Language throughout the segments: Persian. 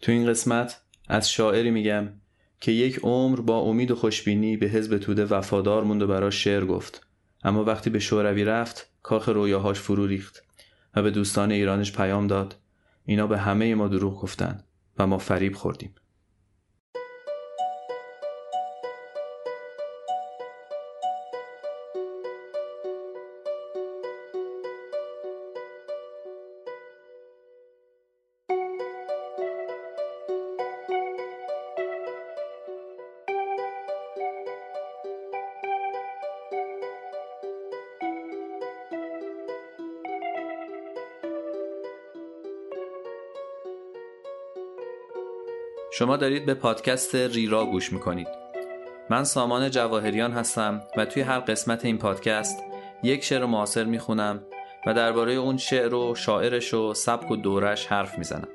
تو این قسمت از شاعری میگم که یک عمر با امید و خوشبینی به حزب توده وفادار موند و براش شعر گفت. اما وقتی به شوروی رفت کاخ رویاهاش فرو ریخت و به دوستان ایرانش پیام داد. اینا به همه ما دروغ گفتن و ما فریب خوردیم. شما دارید به پادکست ریرا گوش می‌کنید. من سامان جواهریان هستم و توی هر قسمت این پادکست یک شعر معاصر می‌خونم و درباره اون شعر و شاعرش و سبک و دورش حرف می‌زنم.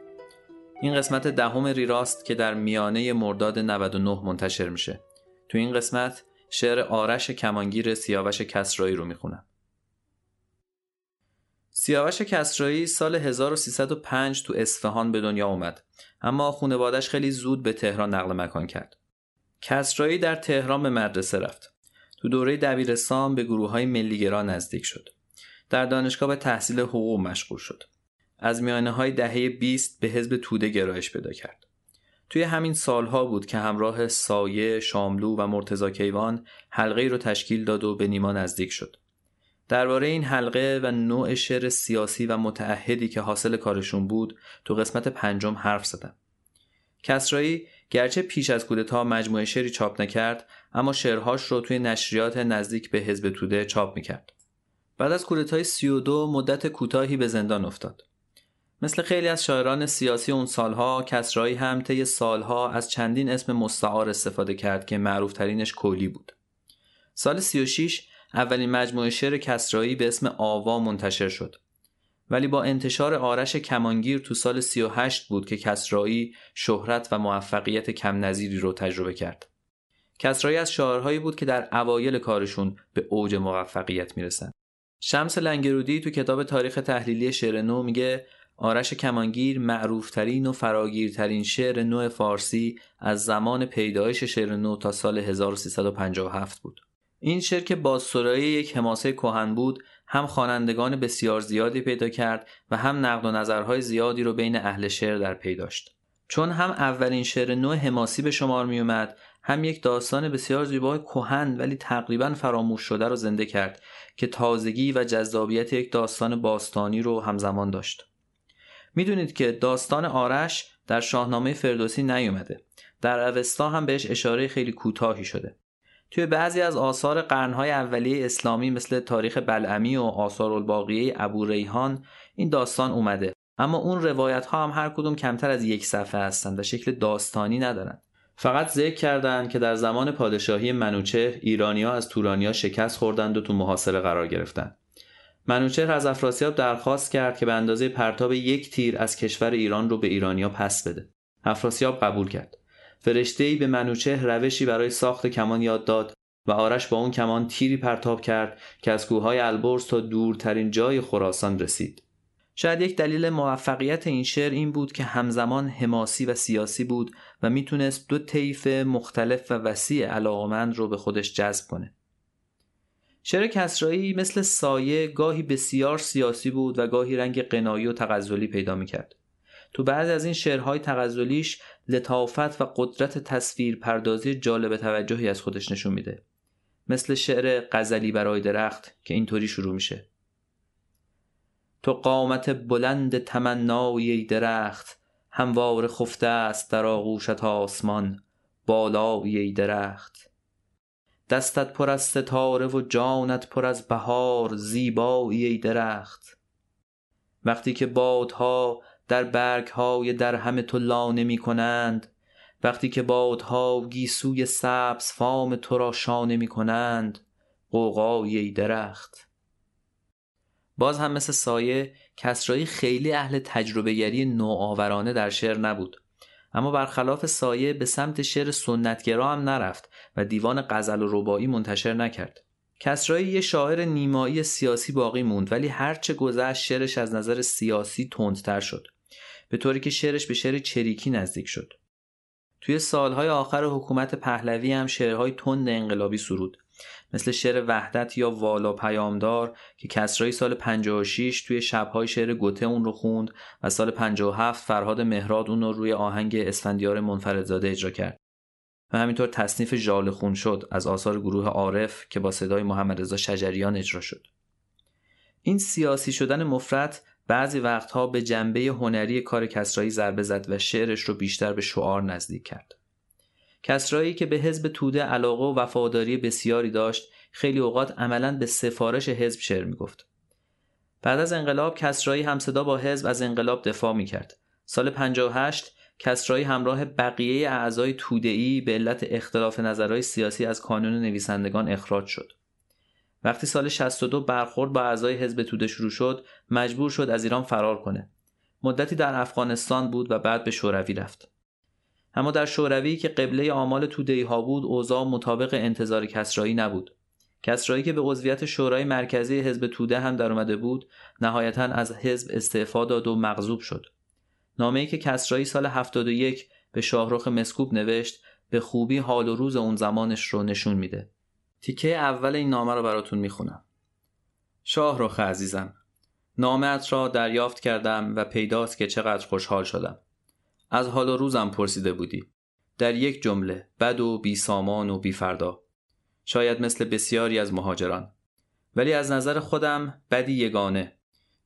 این قسمت دهم ریراست که در میانه مرداد 99 منتشر میشه. تو این قسمت شعر آرش کمانگیر سیاوش کسرایی رو می‌خونم. سیاوش کسرایی سال 1305 تو اصفهان به دنیا اومد اما خانوادش خیلی زود به تهران نقل مکان کرد. کسرایی در تهران به مدرسه رفت. تو دوره دبیرستان به گروه های ملیگرا نزدیک شد. در دانشگاه به تحصیل حقوق مشغول شد. از میانه های دهه 20 به حزب توده گرایش پیدا کرد. توی همین سالها بود که همراه سایه، شاملو و مرتزا کیوان حلقه رو تشکیل داد و به نیما نزدیک شد. درباره این حلقه و نوع شعر سیاسی و متعهدی که حاصل کارشون بود تو قسمت پنجم حرف زدم. کسرایی گرچه پیش از کودتا مجموعه شعری چاپ نکرد اما شعرهاش رو توی نشریات نزدیک به حزب توده چاپ می‌کرد. بعد از کودتای 32 مدت کوتاهی به زندان افتاد. مثل خیلی از شاعران سیاسی اون سالها کسرایی هم طی سالها از چندین اسم مستعار استفاده کرد که معروفترینش کولی بود. سال 36 اولین مجموعه شعر کسرایی به اسم آوا منتشر شد. ولی با انتشار آرش کمانگیر تو سال 38 بود که کسرایی شهرت و موفقیت کم نظیری رو تجربه کرد. کسرایی از شاعرهایی بود که در اوایل کارشون به اوج موفقیت می‌رسن. شمس لنگرودی تو کتاب تاریخ تحلیلی شعر نو میگه آرش کمانگیر معروفترین و فراگیرترین شعر نو فارسی از زمان پیدایش شعر نو تا سال 1357 بود. این شعر که بازسرایی یک حماسه کهن بود هم خوانندگان بسیار زیادی پیدا کرد و هم نقد و نظرهای زیادی رو بین اهل شعر در پی داشت. چون هم اولین شعر نو حماسی به شمار می اومد هم یک داستان بسیار زیبای کهن ولی تقریبا فراموش شده رو زنده کرد که تازگی و جذابیت یک داستان باستانی رو همزمان داشت. می‌دونید که داستان آرش در شاهنامه فردوسی نیومده. در اوستا هم بهش اشاره خیلی کوتاهی شده. توی بعضی از آثار قرنهای اولیه اسلامی مثل تاریخ بلعمی و آثار الباقیه ابو ریحان این داستان اومده. اما اون روایت ها هم هر کدوم کمتر از یک صفحه هستند و شکل داستانی ندارن. فقط ذکر کردند که در زمان پادشاهی منوچهر ایرانیا از تورانیا شکست خوردند و تو محاصره قرار گرفتند منوچهر از افراسیاب درخواست کرد که به اندازه پرتاب یک تیر از کشور ایران رو به ایرانیا پس بده. افراسیاب قبول کرد. ای به منوچه روشی برای ساخت کمان یاد داد و آرش با اون کمان تیری پرتاب کرد که از کوههای البرز تا دورترین جای خراسان رسید. شاید یک دلیل موفقیت این شعر این بود که همزمان حماسی و سیاسی بود و می‌تونست دو طیف مختلف و وسیع علاقمند رو به خودش جذب کنه. شعر کسرایی مثل سایه گاهی بسیار سیاسی بود و گاهی رنگ قنایی و تغزلی پیدا می‌کرد. تو بعضی از این شعرهای تغزلیش لطافت و قدرت تصویر پردازی جالب توجهی از خودش نشون میده. مثل شعر غزلی برای درخت که اینطوری شروع میشه. تو قامت بلند تمنای درخت هموار خفته است در آغوشت آسمان بالای ای درخت. دستت پر از ستاره و جانت پر از بهار زیبایی ای درخت. وقتی که بادها در برگ های در همه تو لانه می کنند. وقتی که بادها گیسوی سبز فام تو را شانه می کنند. قوقای درخت. باز هم مثل سایه کسرایی خیلی اهل تجربه گری نوآورانه در شعر نبود. اما برخلاف سایه به سمت شعر سنتگرا هم نرفت و دیوان غزل و ربایی منتشر نکرد. کسرایی یه شاعر نیمایی سیاسی باقی موند ولی هرچه گذشت شعرش از نظر سیاسی تندتر شد. به طوری که شعرش به شعر چریکی نزدیک شد. توی سالهای آخر حکومت پهلوی هم شعرهای تند انقلابی سرود. مثل شعر وحدت یا والا پیامدار که کسرایی سال 56 توی شبهای شعر گوته اون رو خوند و سال 57 فرهاد مهراد اون رو روی آهنگ اسفندیار منفردزاده اجرا کرد. و همینطور تصنیف ژال خون شد از آثار گروه عارف که با صدای محمد رضا شجریان اجرا شد. این سیاسی شدن مفرد بعضی وقتها به جنبه هنری کار کسرایی ضربه زد و شعرش رو بیشتر به شعار نزدیک کرد. کسرایی که به حزب توده علاقه و وفاداری بسیاری داشت خیلی اوقات عملا به سفارش حزب شعر می‌گفت. بعد از انقلاب کسرایی همصدا با حزب از انقلاب دفاع می‌کرد. سال 58 کسرایی همراه بقیه اعضای توده‌ای به علت اختلاف نظرهای سیاسی از کانون نویسندگان اخراج شد. وقتی سال 62 برخورد با اعضای حزب توده شروع شد مجبور شد از ایران فرار کنه. مدتی در افغانستان بود و بعد به شوروی رفت. اما در شوروی که قبله آمال تودهی ها بود اوضاع مطابق انتظار کسرایی نبود. کسرایی که به عضویت شورای مرکزی حزب توده هم در اومده بود نهایتا از حزب استعفا داد و مغضوب شد. نامه‌ای که کسرایی سال 71 به شاهرخ مسکوب نوشت به خوبی حال و روز اون زمانش رو نشون میده. تیکه اول این نامه رو براتون می‌خونم. شاهرخ عزیزم نامت را دریافت کردم و پیداست که چقدر خوشحال شدم. از حال و روزم پرسیده بودی. در یک جمله بد و بی سامان و بی فردا. شاید مثل بسیاری از مهاجران. ولی از نظر خودم بدی یگانه.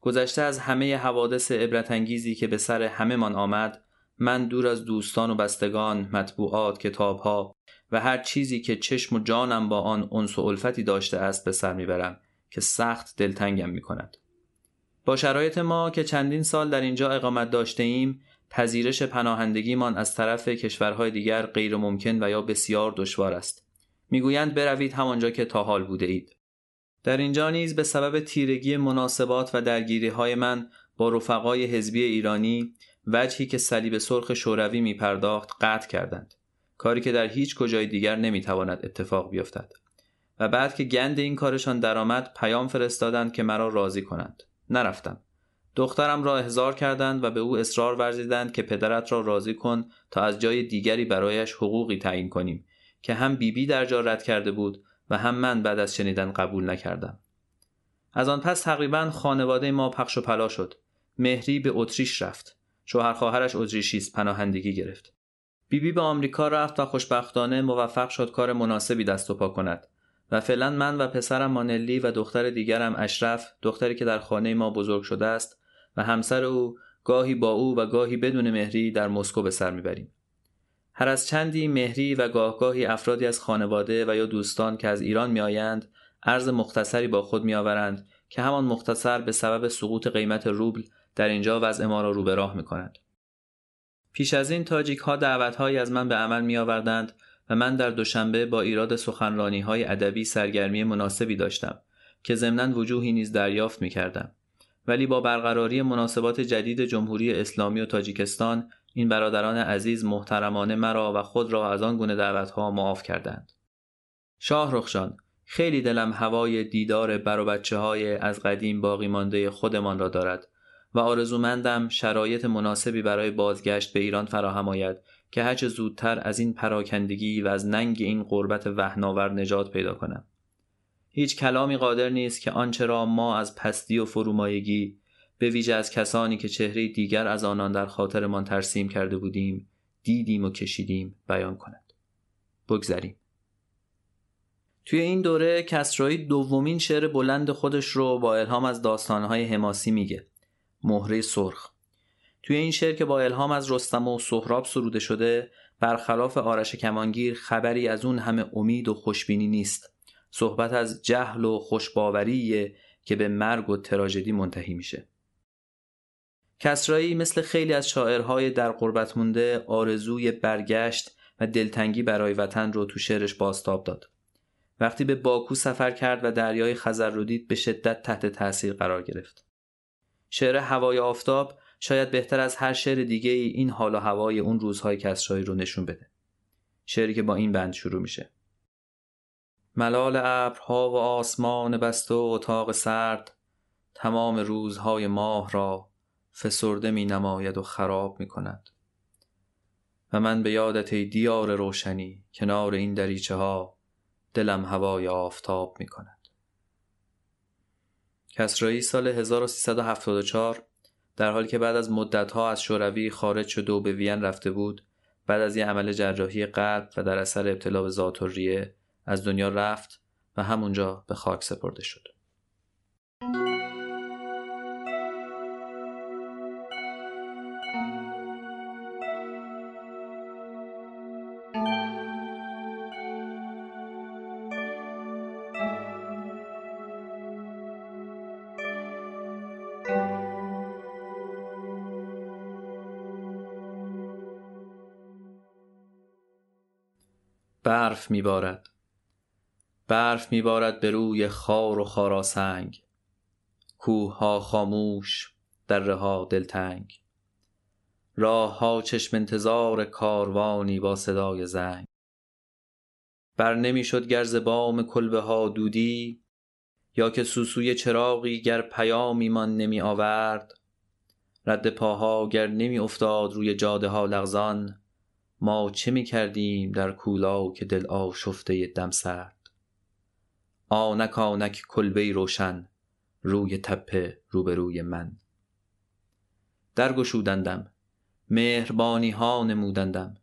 گذشته از همه حوادث عبرتانگیزی که به سر همه من آمد من دور از دوستان و بستگان مطبوعات کتابها و هر چیزی که چشم و جانم با آن انس و الفتی داشته است به سر می‌برم که سخت دلتنگم می کند. با شرایط ما که چندین سال در اینجا اقامت داشته ایم پذیرش پناهندگیمان از طرف کشورهای دیگر غیر ممکن و یا بسیار دشوار است. می‌گویند بروید همانجا که تا حال بوده اید. در اینجا نیز به سبب تیرگی مناسبات و درگیری های من با رفقای حزبی ایرانی وجهی که صلیب سرخ شوروی می پرداخت قطع کردند. کاری که در هیچ کجای دیگر نمی‌تواند اتفاق بیفتد. و بعد که گند این کارشان درآمد پیام فرستادند که مرا راضی کنند. نرفتم. دخترم را احضار کردند و به او اصرار ورزیدند که پدرت را راضی کن تا از جای دیگری برایش حقوقی تعیین کنیم که هم بیبی بی در جا رد کرده بود و هم من بعد از شنیدن قبول نکردم از آن پس تقریبا خانواده ما پخش و پلا شد مهری به اتریش رفت شوهر خواهرش اتریشی است پناهندگی گرفت بیبی بی به آمریکا رفت و خوشبختانه موفق شد کار مناسبی دست و پا کند و فعلا من و پسرم مانلی و دختر دیگرم اشرف دختری که در خانه ما بزرگ شده است و همسر او گاهی با او و گاهی بدون مهری در مسکو به سر می‌بریم. هر از چندی مهری و گاهگاهی افرادی از خانواده و یا دوستان که از ایران میآیند ارز مختصری با خود میآورند که همان مختصر به سبب سقوط قیمت روبل در اینجا وضع ما را رو به راه می کند. پیش از این تاجیک ها دعوت از من به عمل می آوردند و من در دوشنبه با ایراد سخنرانی های ادبی سرگرمی مناسبی داشتم که ضمنا وجوهی نیز دریافت می کردم. ولی با برقراری مناسبات جدید جمهوری اسلامی و تاجیکستان این برادران عزیز محترمانه مرا و خود را از آن گونه دعوتها معاف کردند. شاه رخشان خیلی دلم هوای دیدار بر و بچه های از قدیم باقی مانده خودمان را دارد و آرزومندم شرایط مناسبی برای بازگشت به ایران فراهم آید که هرچه زودتر از این پراکندگی و از ننگ این قربت وهناور نجات پیدا کنم. هیچ کلامی قادر نیست که آنچه را ما از پستی و فرومایگی به ویژه از کسانی که چهره دیگر از آنان در خاطرمان ترسیم کرده بودیم دیدیم و کشیدیم بیان کند. بگذریم. توی این دوره کسرایی دومین شعر بلند خودش رو با الهام از داستانهای حماسی میگه. مهره سرخ توی این شعر که با الهام از رستم و سهراب سروده شده برخلاف آرش کمانگیر خبری از اون همه امید و خوشبینی نیست صحبت از جهل و خوشباوریه که به مرگ و تراژدی منتهی میشه کسرایی مثل خیلی از شاعرهای در قربت مونده آرزوی برگشت و دلتنگی برای وطن رو تو شعرش باستاب داد. وقتی به باکو سفر کرد و دریای خزر رو دید به شدت تحت تاثیر قرار گرفت. شعر هوای آفتاب شاید بهتر از هر شعر دیگه ای این حال و هوای اون روزهای کسرایی رو نشون بده. شعری که با این بند شروع میشه. ملال ابرها و آسمان بست و اتاق سرد تمام روزهای ماه را فسرده می نماید و خراب می کند و من به یادت دیار روشنی کنار این دریچه ها دلم هوای آفتاب می کند کسرایی سال 1374 در حالی که بعد از مدتها از شوروی خارج شده و به وین رفته بود بعد از یه عمل جراحی قلب و در اثر ابتلا به ذاتوریه از دنیا رفت و همونجا به خاک سپرده شد. میبارد. برف میبارد به روی خار و خاراسنگ. کوه ها خاموش دره ها دلتنگ. راه ها چشم انتظار کاروانی با صدای زنگ. بر نمی‌شد گرز بام کلبه ها دودی یا که سوسوی چراغی گر پیامی من نمی آورد رد پاها گر نمی افتاد روی جاده ها لغزان ما چه می کردیم در که دل آشفته دم سرد؟ آنک آنک کلبه روشن روی تپه روبروی من. در گشودندم مهربانی ها نمودندم.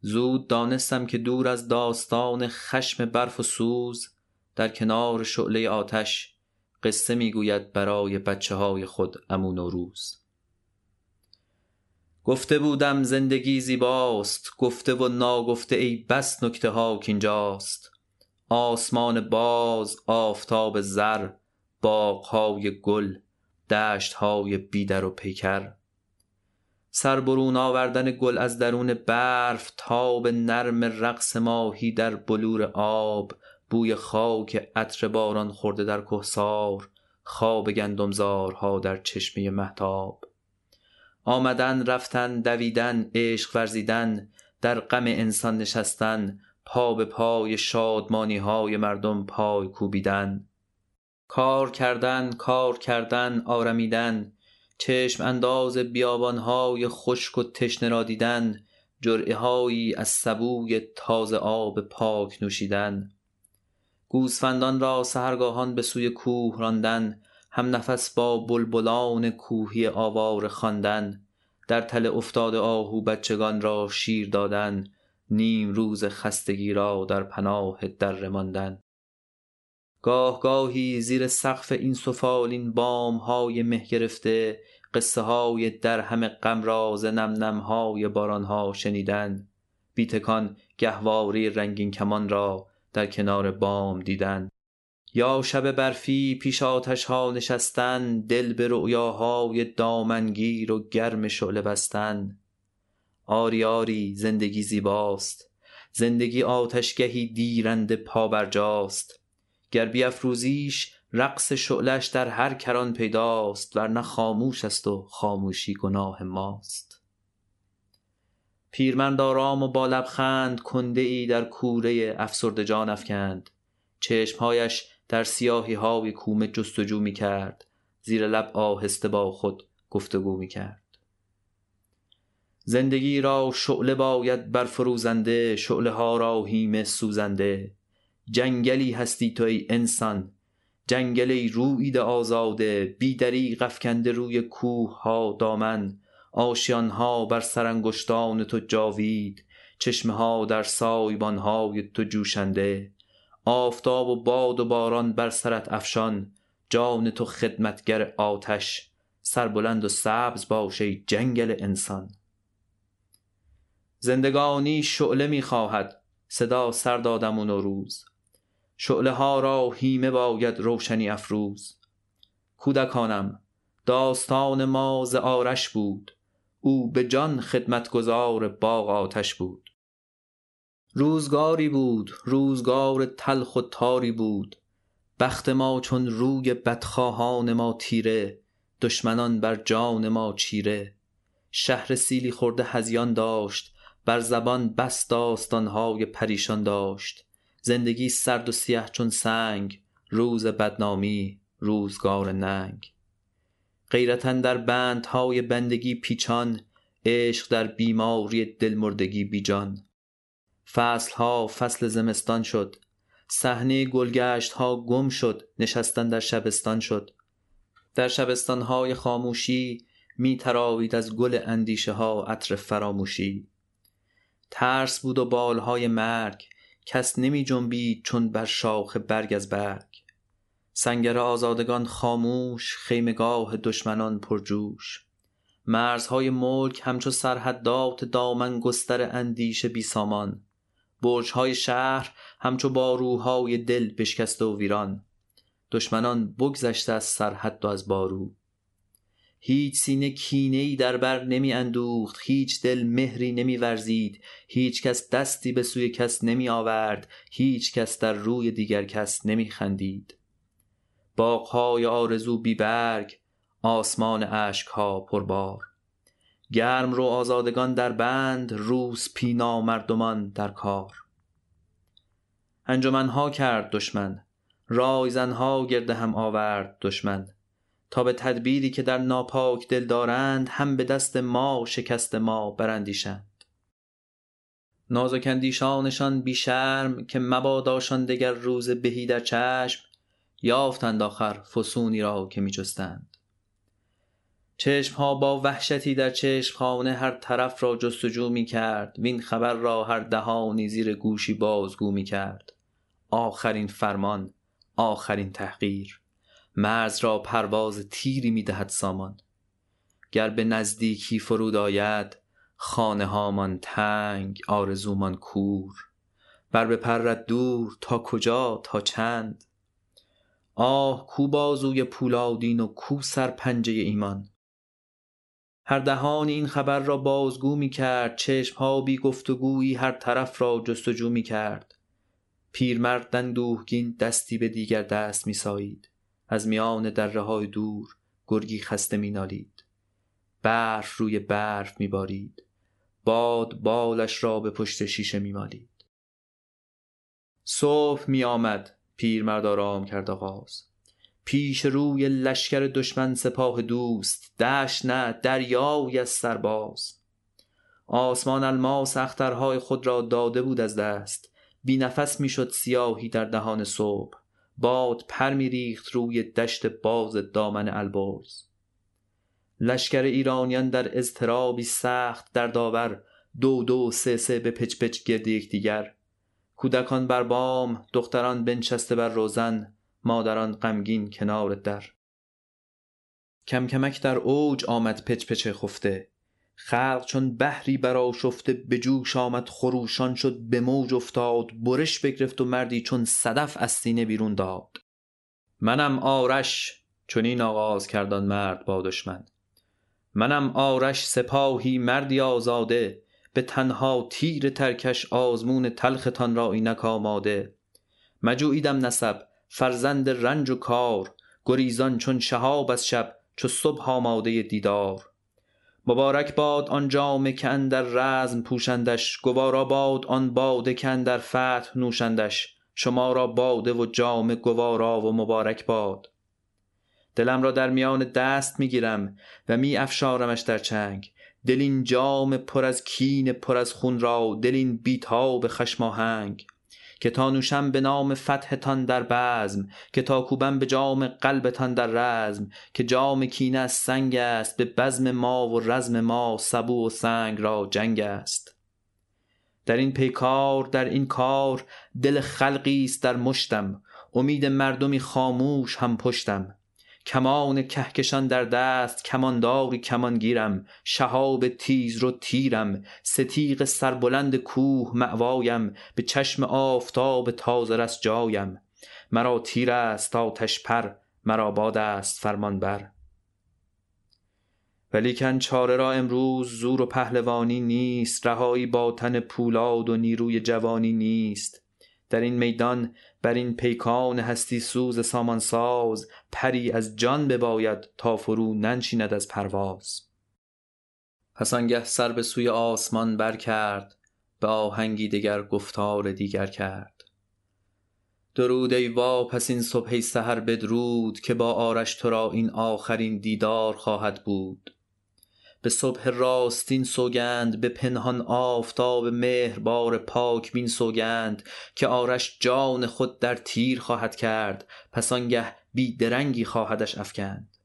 زود دانستم که دور از داستان خشم برف و سوز در کنار شعله آتش قصه می‌گوید برای بچه های خود امون و روز. گفته بودم زندگی زیباست گفته و ناگفته ای بس نکته ها کینجاست آسمان باز آفتاب زر باغهای گل دشتهای بیدر و پیکر. سر برون آوردن گل از درون برف تاب نرم رقص ماهی در بلور آب بوی خاک عطر باران خورده در کهسار خواب گندمزارها در چشمه محتاب آمدن رفتن دویدن عشق ورزیدن در غم انسان نشستن پا به پای شادمانی های مردم پای کوبیدن. کار کردن کار کردن آرمیدن. چشم انداز بیابان های خشک و تشنه را دیدن. جرعه هایی از سبوی تازه آب پاک نوشیدن. گوسفندان را سهرگاهان به سوی کوه راندن. هم نفس با بلبلان کوهی آوار خواندن در تل افتاده آهو بچگان را شیر دادن نیم روز خستگی را در پناه در ماندن گاه گاهی زیر سقف این سفالین بام های مه گرفته قصه های در همه غم راز نم نم های باران ها شنیدن. بیتکان گهواری رنگین کمان را در کنار بام دیدن. یا شب برفی پیش آتش ها نشستن دل به رؤیاهای دامنگیر و گرم شعله بستن. آری آری زندگی زیباست. زندگی آتشگهی دیرند پابرجاست. گر بیافروزیش رقص شعلش در هر کران پیداست ورنه خاموش است و خاموشی گناه ماست. پیرمرد آرام و با لبخند کنده ای در کوره افسرده جان افکند. چشمهایش در سیاهی های کومه جستجو می کرد. زیر لب آهسته با خود گفتگو می کرد. زندگی را شعله باید برفروزنده شعله ها را هیمه سوزنده. جنگلی هستی تو ای انسان. جنگلی رویده آزاده. بی قفکنده روی کوه ها دامن. آشیان ها بر سرانگشتان تو جاوید. چشمه ها در سایبان های تو جوشنده. آفتاب و باد و باران بر سرت افشان جان تو خدمتگر آتش سربلند و سبز باشه جنگل انسان. زندگانی شعله می خواهد صدا سر دادم و روز شعله ها را هیمه باید روشنی افروز. کودکانم داستان ما ز آرش بود او به جان خدمتگزار باغ آتش بود. روزگاری بود روزگار تلخ و تاری بود. بخت ما چون روی بدخواهان ما تیره دشمنان بر جان ما چیره. شهر سیلی خورده هزیان داشت بر زبان بس داستانهای پریشان داشت. زندگی سرد و سیه چون سنگ روز بدنامی روزگار ننگ. غیرتن در بندهای بندگی پیچان عشق در بیماری دلمردگی بیجان. فصل ها فصل زمستان شد. صحنه گلگشت ها گم شد نشستن در شبستان شد. در شبستان های خاموشی می تراوید از گل اندیشه ها عطر فراموشی. ترس بود و بالهای مرگ کس نمی جنبید چون بر شاخ برگ از برگ. سنگر آزادگان خاموش خیمگاه دشمنان پرجوش. مرزهای ملک همچو سرحدات دامن گستر اندیشه بی سامان برجهای شهر همچو باروهای دل بشکسته و ویران. دشمنان بگذشته از سرحد و از بارو. هیچ سینه کینه ای در بر نمی اندوخت هیچ دل مهری نمی ورزید هیچ کس دستی به سوی کس نمی آورد هیچ کس در روی دیگر کس نمی خندید باغهای آرزو بی برگ آسمان اشکها پربار. گرم رو آزادگان در بند روس پینا مردمان در کار. انجمنها کرد دشمن رایزنها گرد هم آورد دشمن. تا به تدبیری که در ناپاک دل دارند هم به دست ما شکست ما برندیشند نازک اندیشانشان بی شرم که مباداشان دگر روز بهی در چشم یافتند آخر فسونی را که می جستند چشم ها با وحشتی در چشم خانه هر طرف را جستجو می کرد وین خبر را هر دهانی زیر گوشی بازگو می کرد آخرین فرمان آخرین تحقیر. مرز را پرواز تیری می دهد سامان. گر به نزدیکی فرود آید خانه هامان تنگ آرزومان کور. بر بپرد دور تا کجا تا چند؟ آه کو بازوی پولادین و کو سرپنجه ایمان؟ هر دهانی این خبر را بازگو می کرد چشم ها بی گفتگویی هر طرف را جستجو می کرد. پیرمرد اندوهگین دستی به دیگر دست می سایید. از میان دره های دور گرگی خسته می نالید. برف روی برف می بارید. باد بالش را به پشت شیشه می مالید. صبح می آمد پیرمرد آرام کرد آغاز. پیش روی لشکر دشمن سپاه دوست دشت نه دریایی از سرباز. آسمان الماس اخترهای خود را داده بود از دست. بی نفس می‌شد سیاهی در دهان صبح. باد پر میریخت روی دشت باز دامن البرز. لشکر ایرانیان در اضطرابی سخت در داور. دو دو سه سه به پچ پچ گرد یکدیگر. کودکان بر بام دختران بنشسته بر روزن. مادران غمگین کنار در. کم کمک در اوج آمد پچ پچ خفته. خلق چون بحری برآشفته به جوش آمد خروشان شد به موج افتاد. برش بگرفت و مردی چون صدف از سینه بیرون داد. منم آرش چنین آغاز کرد آن مرد با دشمن. منم آرش سپاهی مردی آزاده. به تنها تیر ترکش آزمون تلختان را اینک آماده. مجوییدم نسب فرزند رنج و کار گریزان چون شهاب از شب چو صبح آماده دیدار. مبارک باد آن جامه که اندر رزم پوشندش گوارا باد آن باده که اندر فتح نوشندش. شما را باده و جام گوارا و مبارک باد. دلم را در میان دست می‌گیرم و می افشارمش در چنگ. دل این جام پر از کین پر از خون را دل این بیتاب خشم آهنگ. که تا نوشم به نام فتحتان در بزم که تا کوبم به جام قلبتان در رزم که جام کینه از سنگ است به بزم ما و رزم ما سبو و سنگ را جنگ است. در این پیکار در این کار دل خلقی است در مشتم امید مردمی خاموش هم پشتم. کمان کهکشان در دست کمانداری کمانگیرم شهاب تیز رو تیرم ستیق سربلند کوه مأوایم به چشم آفتاب تازه رس جایم. مرا تیر است آتش پر مرا باد است فرمان بر. ولیکن چاره را امروز زور و پهلوانی نیست رهایی با تن پولاد و نیروی جوانی نیست. در این میدان بر این پیکان هستی سوز سامانساز پری از جان بباید تا فرو ننشیند از پرواز. پس آنگه سر به سوی آسمان بر کرد به آهنگی دگر گفتار دیگر کرد. درود ای پس این صبح سحر بدرود که با آرش تو را این آخرین دیدار خواهد بود. به صبح راستین سوگند به پنهان آفتاب مهربار پاک بین سوگند که آرش جان خود در تیر خواهد کرد پس آنگه بی درنگی خواهدش افکند.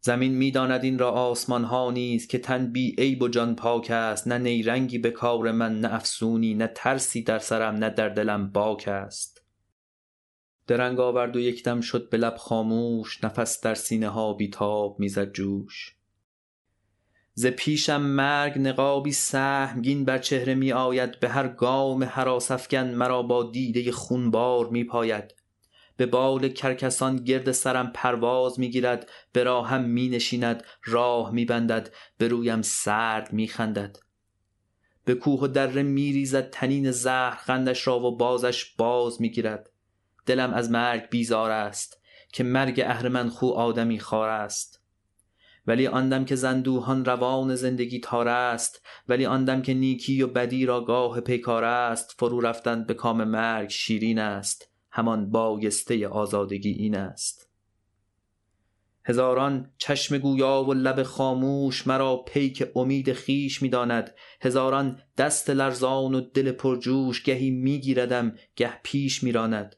زمین می‌داند این را آسمان ها نیز که تن بی عیب و جان پاک است نه نیرنگی به کار من نه افسونی نه ترسی در سرم نه در دلم باک است. درنگ آورد و یکدم شد به لب خاموش نفس در سینه ها بیتاب می‌زد جوش. ز پیشم مرگ نقابی سهمگین بر چهره می آید به هر گام هراس مرا با دیده خونبار می پاید. به بال کرکسان گرد سرم پرواز می گیرد به راهم می نشیند راه می بندد به رویم سرد می خندد. به کوه و دره می ریزد تنین زهر خندش را و بازش باز می گیرد. دلم از مرگ بیزار است که مرگ اهرمن خو آدمی خار است. ولی آندم که زندوهان روان زندگی تار است ولی آندم که نیکی و بدی را گاه پیکار است فرو رفتن به کام مرگ شیرین است. همان بایسته آزادگی این است. هزاران چشم گویا و لب خاموش مرا پیک امید خیش می‌داند. هزاران دست لرزان و دل پرجوش گهی میگیردم گه پیش میراند.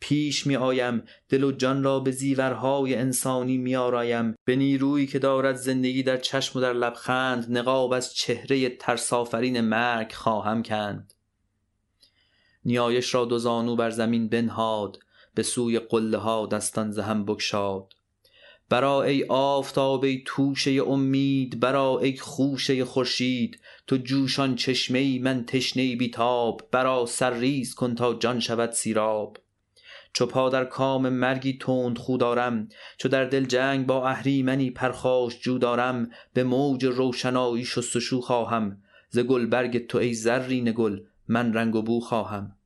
پیش می آیم دل و جان را به زیورهای انسانی می آرایم. به نیرویی که دارد زندگی در چشم و در لبخند نقاب از چهره ترسافرین مرگ خواهم کند. نیایش را دو زانو بر زمین بنهاد به سوی قله ها دستان زهم بکشاد برا ای آفتاب ای توشه امید برا ای خوشه خورشید. تو جوشان چشمه ای من تشنه بیتاب. برا سرریز کن تا جان شود سیراب. چو پا در کام مرگی تند خو دارم چو در دل جنگ با اهریمنی پرخاش جو دارم به موج روشنایی شستشو خواهم ز گلبرگ تو ای زرین گل من رنگ و بو خواهم.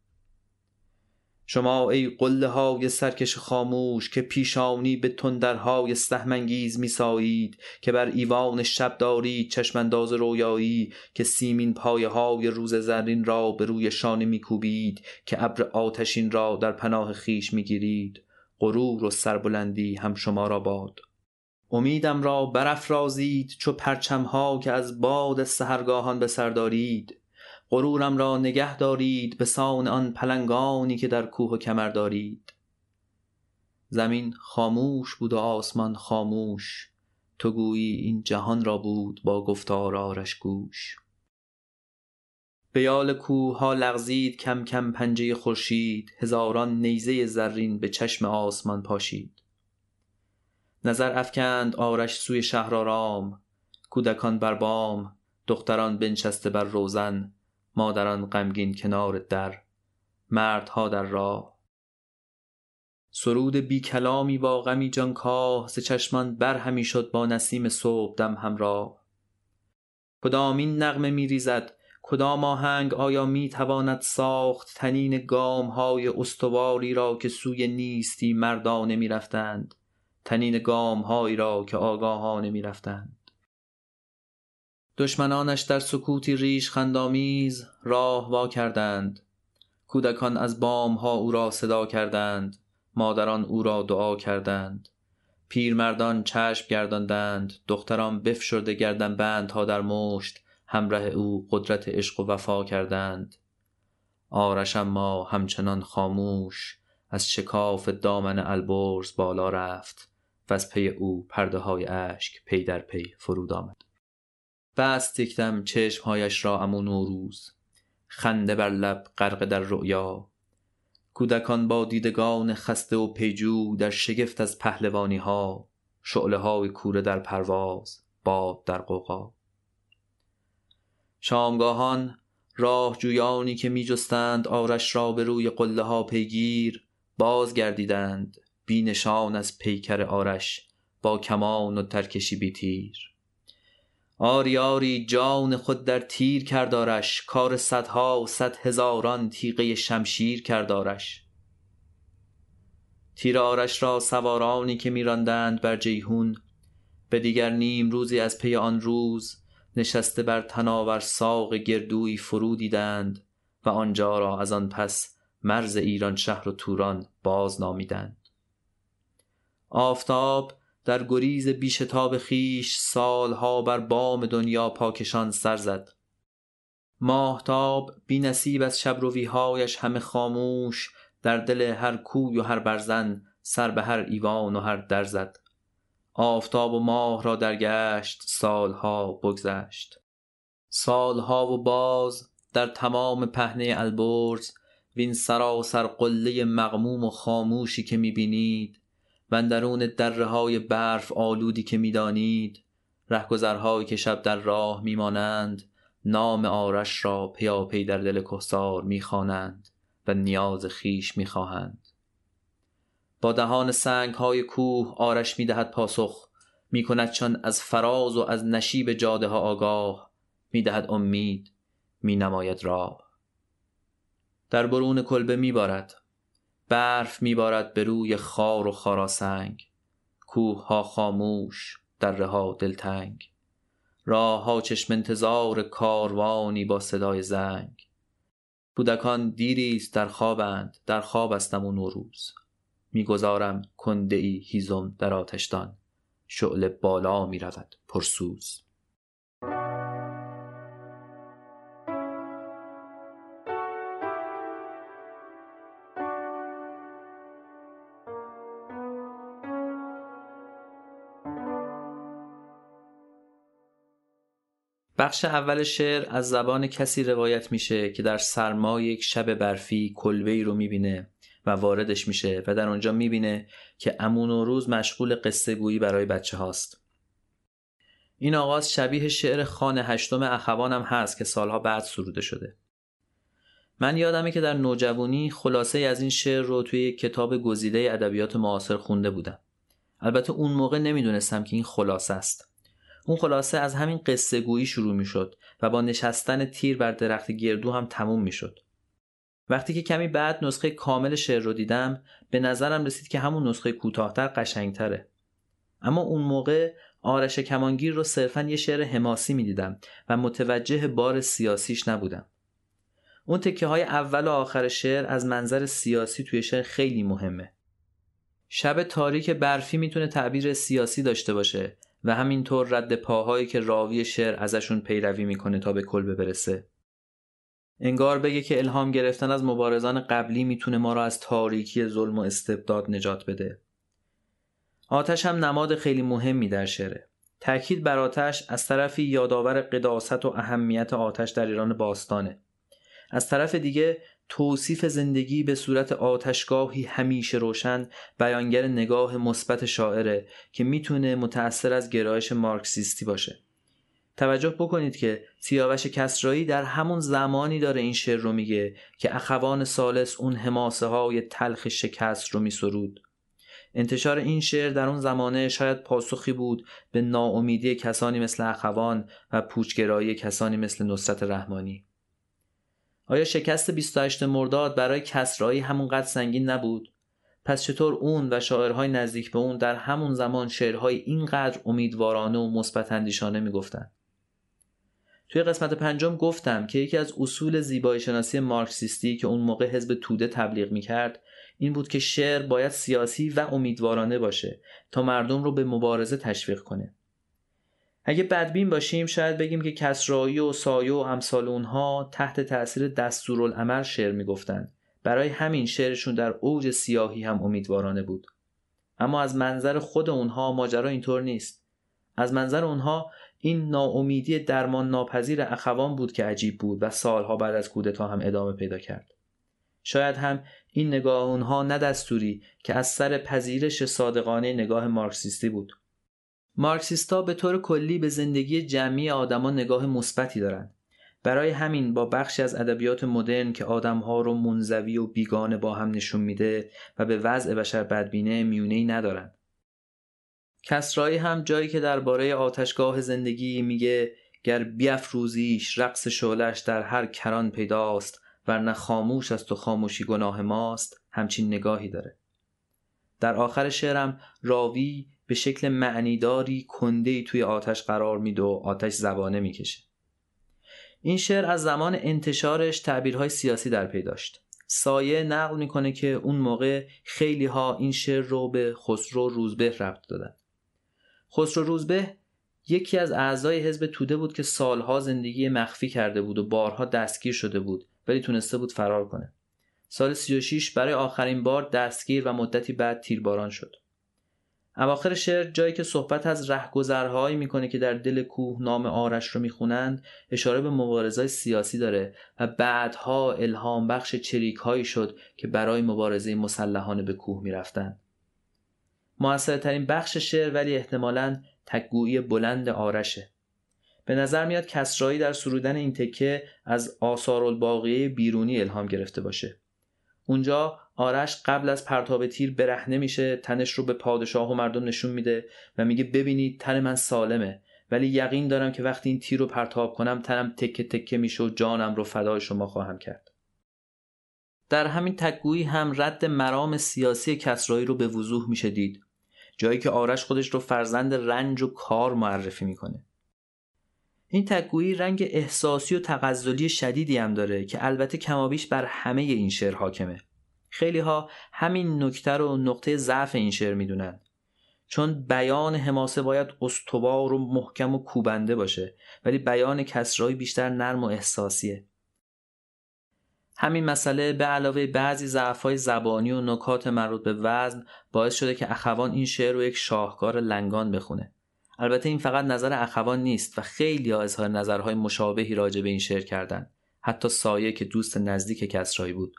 شما ای قله های سرکش خاموش که پیشانی به تندرهای سهمانگیز میسایید که بر ایوان شب دارید چشم انداز رویایی که سیمین پایه های روز زرین را به روی شانه میکوبید که ابر آتشین را در پناه خیش می‌گیرید. غرور و سربلندی هم شما را باد. امیدم را برافرازید چو پرچم ها که از باد سحرگاهان به سر دارید. غرورم را نگه دارید به سان آن پلنگانی که در کوه و کمر دارید. زمین خاموش بود و آسمان خاموش. تو گویی این جهان را بود با گفتار آرش گوش. به یال کوه ها لغزید کم کم پنجه خورشید هزاران نیزه زرین به چشم آسمان پاشید. نظر افکند آرش سوی شهرآرام کودکان بر بام دختران بنشسته بر روزن. مادران غمگین کنار در مردها در راه. سرود بی کلامی با غمی جانکاه ز چشمان بر همی شد با نسیم صبح دم همراه. کدامین نغمه می ریزد؟ کدام آهنگ آیا می تواند ساخت؟ تنین گام های استواری را که سوی نیستی مردانه می رفتند. تنین گام هایی را که آگاهانه می رفتند. دشمنانش در سکوتی ریش خندامیز راه وا کردند. کودکان از بام ها او را صدا کردند. مادران او را دعا کردند. پیرمردان چشم گرداندند. دختران بفشرده گردن ها در مشت همراه او قدرت عشق و وفا کردند. آرش اما همچنان خاموش از شکاف دامن البرز بالا رفت و از پی او پرده های اشک پی در پی فرود آمد. بست یکدم چشمهایش را عمو نوروز. خنده بر لب غرقه در رؤیا. کودکان با دیدگان خسته و پی‌جو در شگفت از پهلوانی ها شعله های کوره در پرواز باد در غوغا شامگاهان راه جویانی که می جستند آرش را به روی قله ها پیگیر باز گردیدند بی نشان از پیکر آرش با کمان و ترکشی بی تیر آری آری جان خود در تیر کرد آرش کار صدها و صد هزاران تیغه شمشیر کرد آرش. تیر آرش را سوارانی که میراندند بر جیحون به دیگر نیم روزی از پی آن روز نشسته بر تناور ساق گردوی فرو دیدند و آنجا را از آن پس مرز ایران شهر و توران باز نامیدند آفتاب در گریز بیشتاب خیش سالها بر بام دنیا پاکشان سر زد. ماهتاب بی نصیب از شب رویهایش همه خاموش در دل هر کوی و هر برزن سر به هر ایوان و هر در زد. آفتاب و ماه را درگشت سالها بگذشت. سالها و باز در تمام پهنه البرز وین سراسر قله مغموم و خاموشی که می‌بینید و درون دره های برف آلودی که می‌دانید رهگذرهایی که شب در راه میمانند نام آرش را پیاپی در دل کهسار می‌خوانند و نیاز خیش می‌خواهند. با دهان سنگ های کوه آرش می‌دهد پاسخ می‌کند چون از فراز و از نشیب جاده ها آگاه می‌دهد امید مینماید راه. در برون کلبه میبارد. برف میبارد به روی خار و خاراسنگ کوه ها خاموش دره ها دلتنگ. راه ها چشم انتظار کاروانی با صدای زنگ. کودکان دیریست در خوابند در خواب استم و نوروز. می‌گذارم کنده ای هیزم در آتشدان. شعله بالا می رود پرسوز. بخش اول شعر از زبان کسی روایت میشه که در سرمای یک شب برفی کلبه ای رو می‌بینه و واردش میشه و در اونجا می‌بینه که امون و روز مشغول قصه گویی برای بچه هاست. این آغاز شبیه شعر خان هشتم اخوانم هست که سالها بعد سروده شده. من یادمه که در نوجوانی خلاصه از این شعر رو توی کتاب گزیده ادبیات معاصر خونده بودم. البته اون موقع نمی‌دونستم که این خلاصه است. اون خلاصه از همین قصه گویی شروع می شد و با نشستن تیر بر درخت گردو هم تموم می شد. وقتی که کمی بعد نسخه کامل شعر رو دیدم به نظرم رسید که همون نسخه کوتاهتر قشنگتره. اما اون موقع آرش کمانگیر رو صرفا یه شعر حماسی می دیدم و متوجه بار سیاسیش نبودم. اون تکه های اول و آخر شعر از منظر سیاسی توی شعر خیلی مهمه. شب تاریک برفی می‌تونه تعبیر سیاسی داشته باشه و همینطور رد پاهایی که راوی شعر ازشون پیروی می‌کنه تا به کلبه برسه. انگار بگه که الهام گرفتن از مبارزان قبلی می‌تونه ما را از تاریکی ظلم و استبداد نجات بده. آتش هم نماد خیلی مهمی در شعره. تأکید بر آتش از طرفی یادآور قداست و اهمیت آتش در ایران باستانه. از طرف دیگه توصیف زندگی به صورت آتشگاهی همیشه روشن بیانگر نگاه مثبت شاعره که می‌تونه متأثر از گرایش مارکسیستی باشه. توجه بکنید که سیاوش کسرایی در همون زمانی داره این شعر رو میگه که اخوان سالس اون حماسه های تلخ شکست رو میسرود. انتشار این شعر در اون زمانه شاید پاسخی بود به ناامیدی کسانی مثل اخوان و پوچگرایی کسانی مثل نصرت رحمانی. آیا شکست 28 مرداد برای کسرایی همونقدر سنگین نبود؟ پس چطور اون و شاعرهای نزدیک به اون در همون زمان شعرهای اینقدر امیدوارانه و مثبت اندیشانه می‌گفتند؟ توی قسمت پنجم گفتم که یکی از اصول زیبایی شناسی مارکسیستی که اون موقع حزب توده تبلیغ می‌کرد این بود که شعر باید سیاسی و امیدوارانه باشه تا مردم رو به مبارزه تشویق کنه. اگه بدبین باشیم شاید بگیم که کسرایی و سایه و امثال اونها تحت تاثیر دستورالعمل شعر می‌گفتند. برای همین شعرشون در اوج سیاهی هم امیدوارانه بود. اما از منظر خود اونها ماجرا اینطور نیست. از منظر اونها این ناامیدی درمان ناپذیر اخوان بود که عجیب بود و سالها بعد از کودتا هم ادامه پیدا کرد. شاید هم این نگاه اونها نه دستوری که از سر پذیرش صادقانه نگاه مارکسیستی بود. مارکسیستا به طور کلی به زندگی جمعی آدما نگاه مثبتی دارند. برای همین با بخشی از ادبیات مدرن که آدمها رو منزوی و بیگانه با هم نشون میده و به وضع بشر بدبینه میونهی ندارن. کسرایی هم جایی که درباره آتشگاه زندگی میگه گر بیافروزیش رقص شعلش در هر کران پیداست ورنه خاموش است و خاموشی گناه ماست همچین نگاهی داره در آخر شعرم راوی به شکل معنیداری کنده توی آتش قرار میده و آتش زبانه می‌کشه. این شعر از زمان انتشارش تعبیرهای سیاسی در پی داشت. سایه نقل می‌کنه که اون موقع خیلی ها این شعر رو به خسرو روزبه ربط دادن. خسرو روزبه یکی از اعضای حزب توده بود که سالها زندگی مخفی کرده بود و بارها دستگیر شده بود ولی تونسته بود فرار کنه. سال 36 برای آخرین بار دستگیر و مدتی بعد تیرباران شد. اواخر شعر جایی که صحبت از رهگذرهایی می‌کنه که در دل کوه نام آرش رو می‌خونند اشاره به مبارزای سیاسی داره و بعدها الهام بخش چریک هایی شد که برای مبارزه مسلحانه به کوه می‌رفتند. موثرترین بخش شعر ولی احتمالا تکگویی بلند آرشه. به نظر میاد کسرایی در سرودن این تکه از آثار الباقیه بیرونی الهام گرفته باشه. اونجا آرش قبل از پرتاب تیر برهنه میشه تنش رو به پادشاه و مردم نشون میده و میگه ببینید تن من سالمه ولی یقین دارم که وقتی این تیر رو پرتاب کنم تنم تکه تکه میشه و جانم رو فدای شما خواهم کرد. در همین تکگویی هم رد مرام سیاسی کسرایی رو به وضوح میشه دید جایی که آرش خودش رو فرزند رنج و کار معرفی می‌کنه. این تکگویی رنگ احساسی و تغزلی شدیدی هم داره که البته کمابیش بر همه این شعر حاکمه. خیلی ها همین نکته رو نقطه ضعف این شعر می‌دونن. چون بیان حماسه باید استوار و محکم و کوبنده باشه ولی بیان کسرایی بیشتر نرم و احساسیه. همین مسئله به علاوه بعضی ضعفهای زبانی و نکات مربوط به وزن باعث شده که اخوان این شعر رو یک شاهکار لنگان بخونه. البته این فقط نظر اخوان نیست و خیلی ها اظهار نظرهای مشابهی راجع به این شعر کردن حتی سایه که دوست نزدیک کسرایی بود.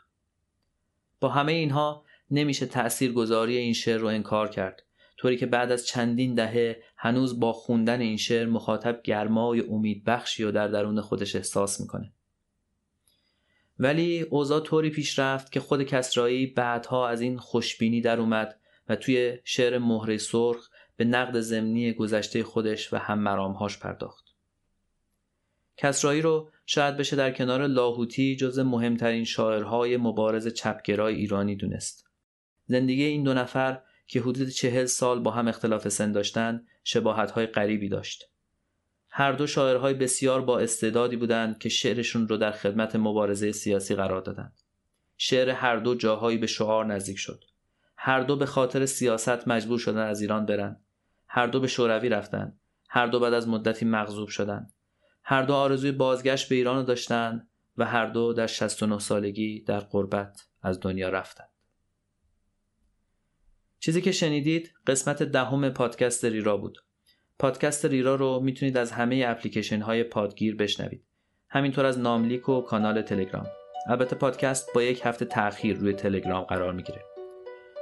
با همه اینها نمیشه تأثیر گذاری این شعر رو انکار کرد. طوری که بعد از چندین دهه هنوز با خوندن این شعر مخاطب گرمای امید بخشی و در درون خودش احساس می‌کنه. ولی اوضاع طوری پیش رفت که خود کسرایی بعدها از این خوشبینی در اومد و توی شعر مهره سرخ به نقد زمینی گذشته خودش و هم مرامهاش پرداخت. کسرایی رو شاید بشه در کنار لاهوتی جز مهمترین شاعرهای مبارز چپگرای ایرانی دونست. زندگی این دو نفر که حدود چهل سال با هم اختلاف سن داشتند شباهتهای غریبی داشت. هر دو شاعرهای بسیار با استعدادی بودند که شعرشون رو در خدمت مبارزه سیاسی قرار دادند. شعر هر دو جاهایی به شعار نزدیک شد. هر دو به خاطر سیاست مجبور شدن از ایران برن. هر دو به شوروی رفتن. هر دو بعد از مدتی مغضوب شدند. هر دو آرزوی بازگشت به ایران داشتند و هر دو در 69 سالگی در قربت از دنیا رفتند. چیزی که شنیدید قسمت دهم پادکست ریرا بود. پادکست ریرا رو می‌تونید از همه اپلیکیشن های پادگیر بشنوید. همینطور از ناملیک و کانال تلگرام. البته پادکست با یک هفته تأخیر روی تلگرام قرار می‌گیره.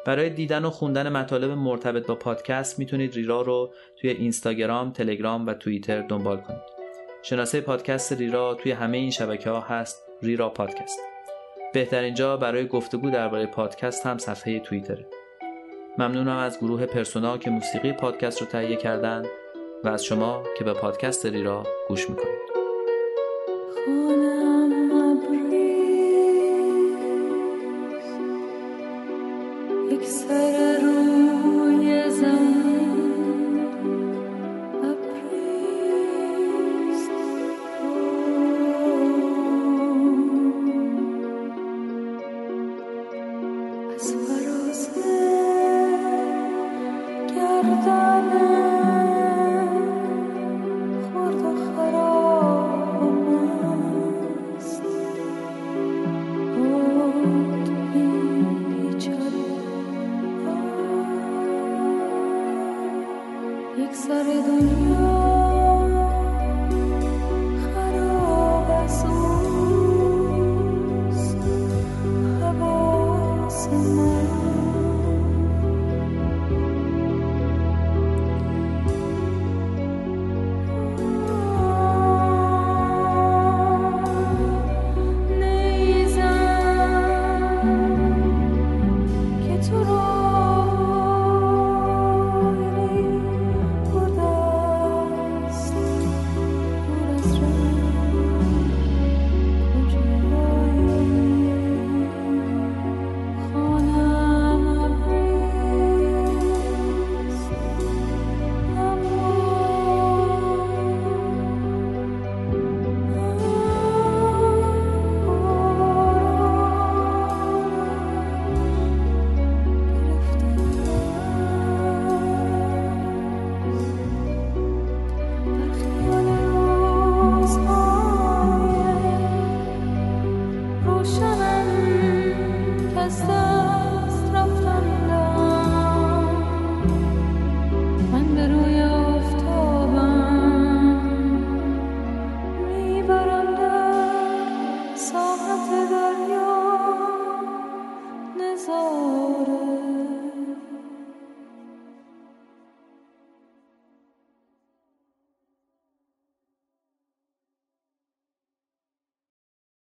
برای دیدن و خوندن مطالب مرتبط با پادکست می‌تونید ریرا رو توی اینستاگرام، تلگرام و توییتر دنبال کنید. شناسه پادکست ریرا توی همه این شبکه ها هست ریرا پادکست. بهترین جا برای گفتگو درباره پادکست هم صفحه توییتره. ممنونم از گروه پرسونا که موسیقی پادکست رو تهیه کردن و از شما که به پادکست ریرا گوش می‌کنید. sarah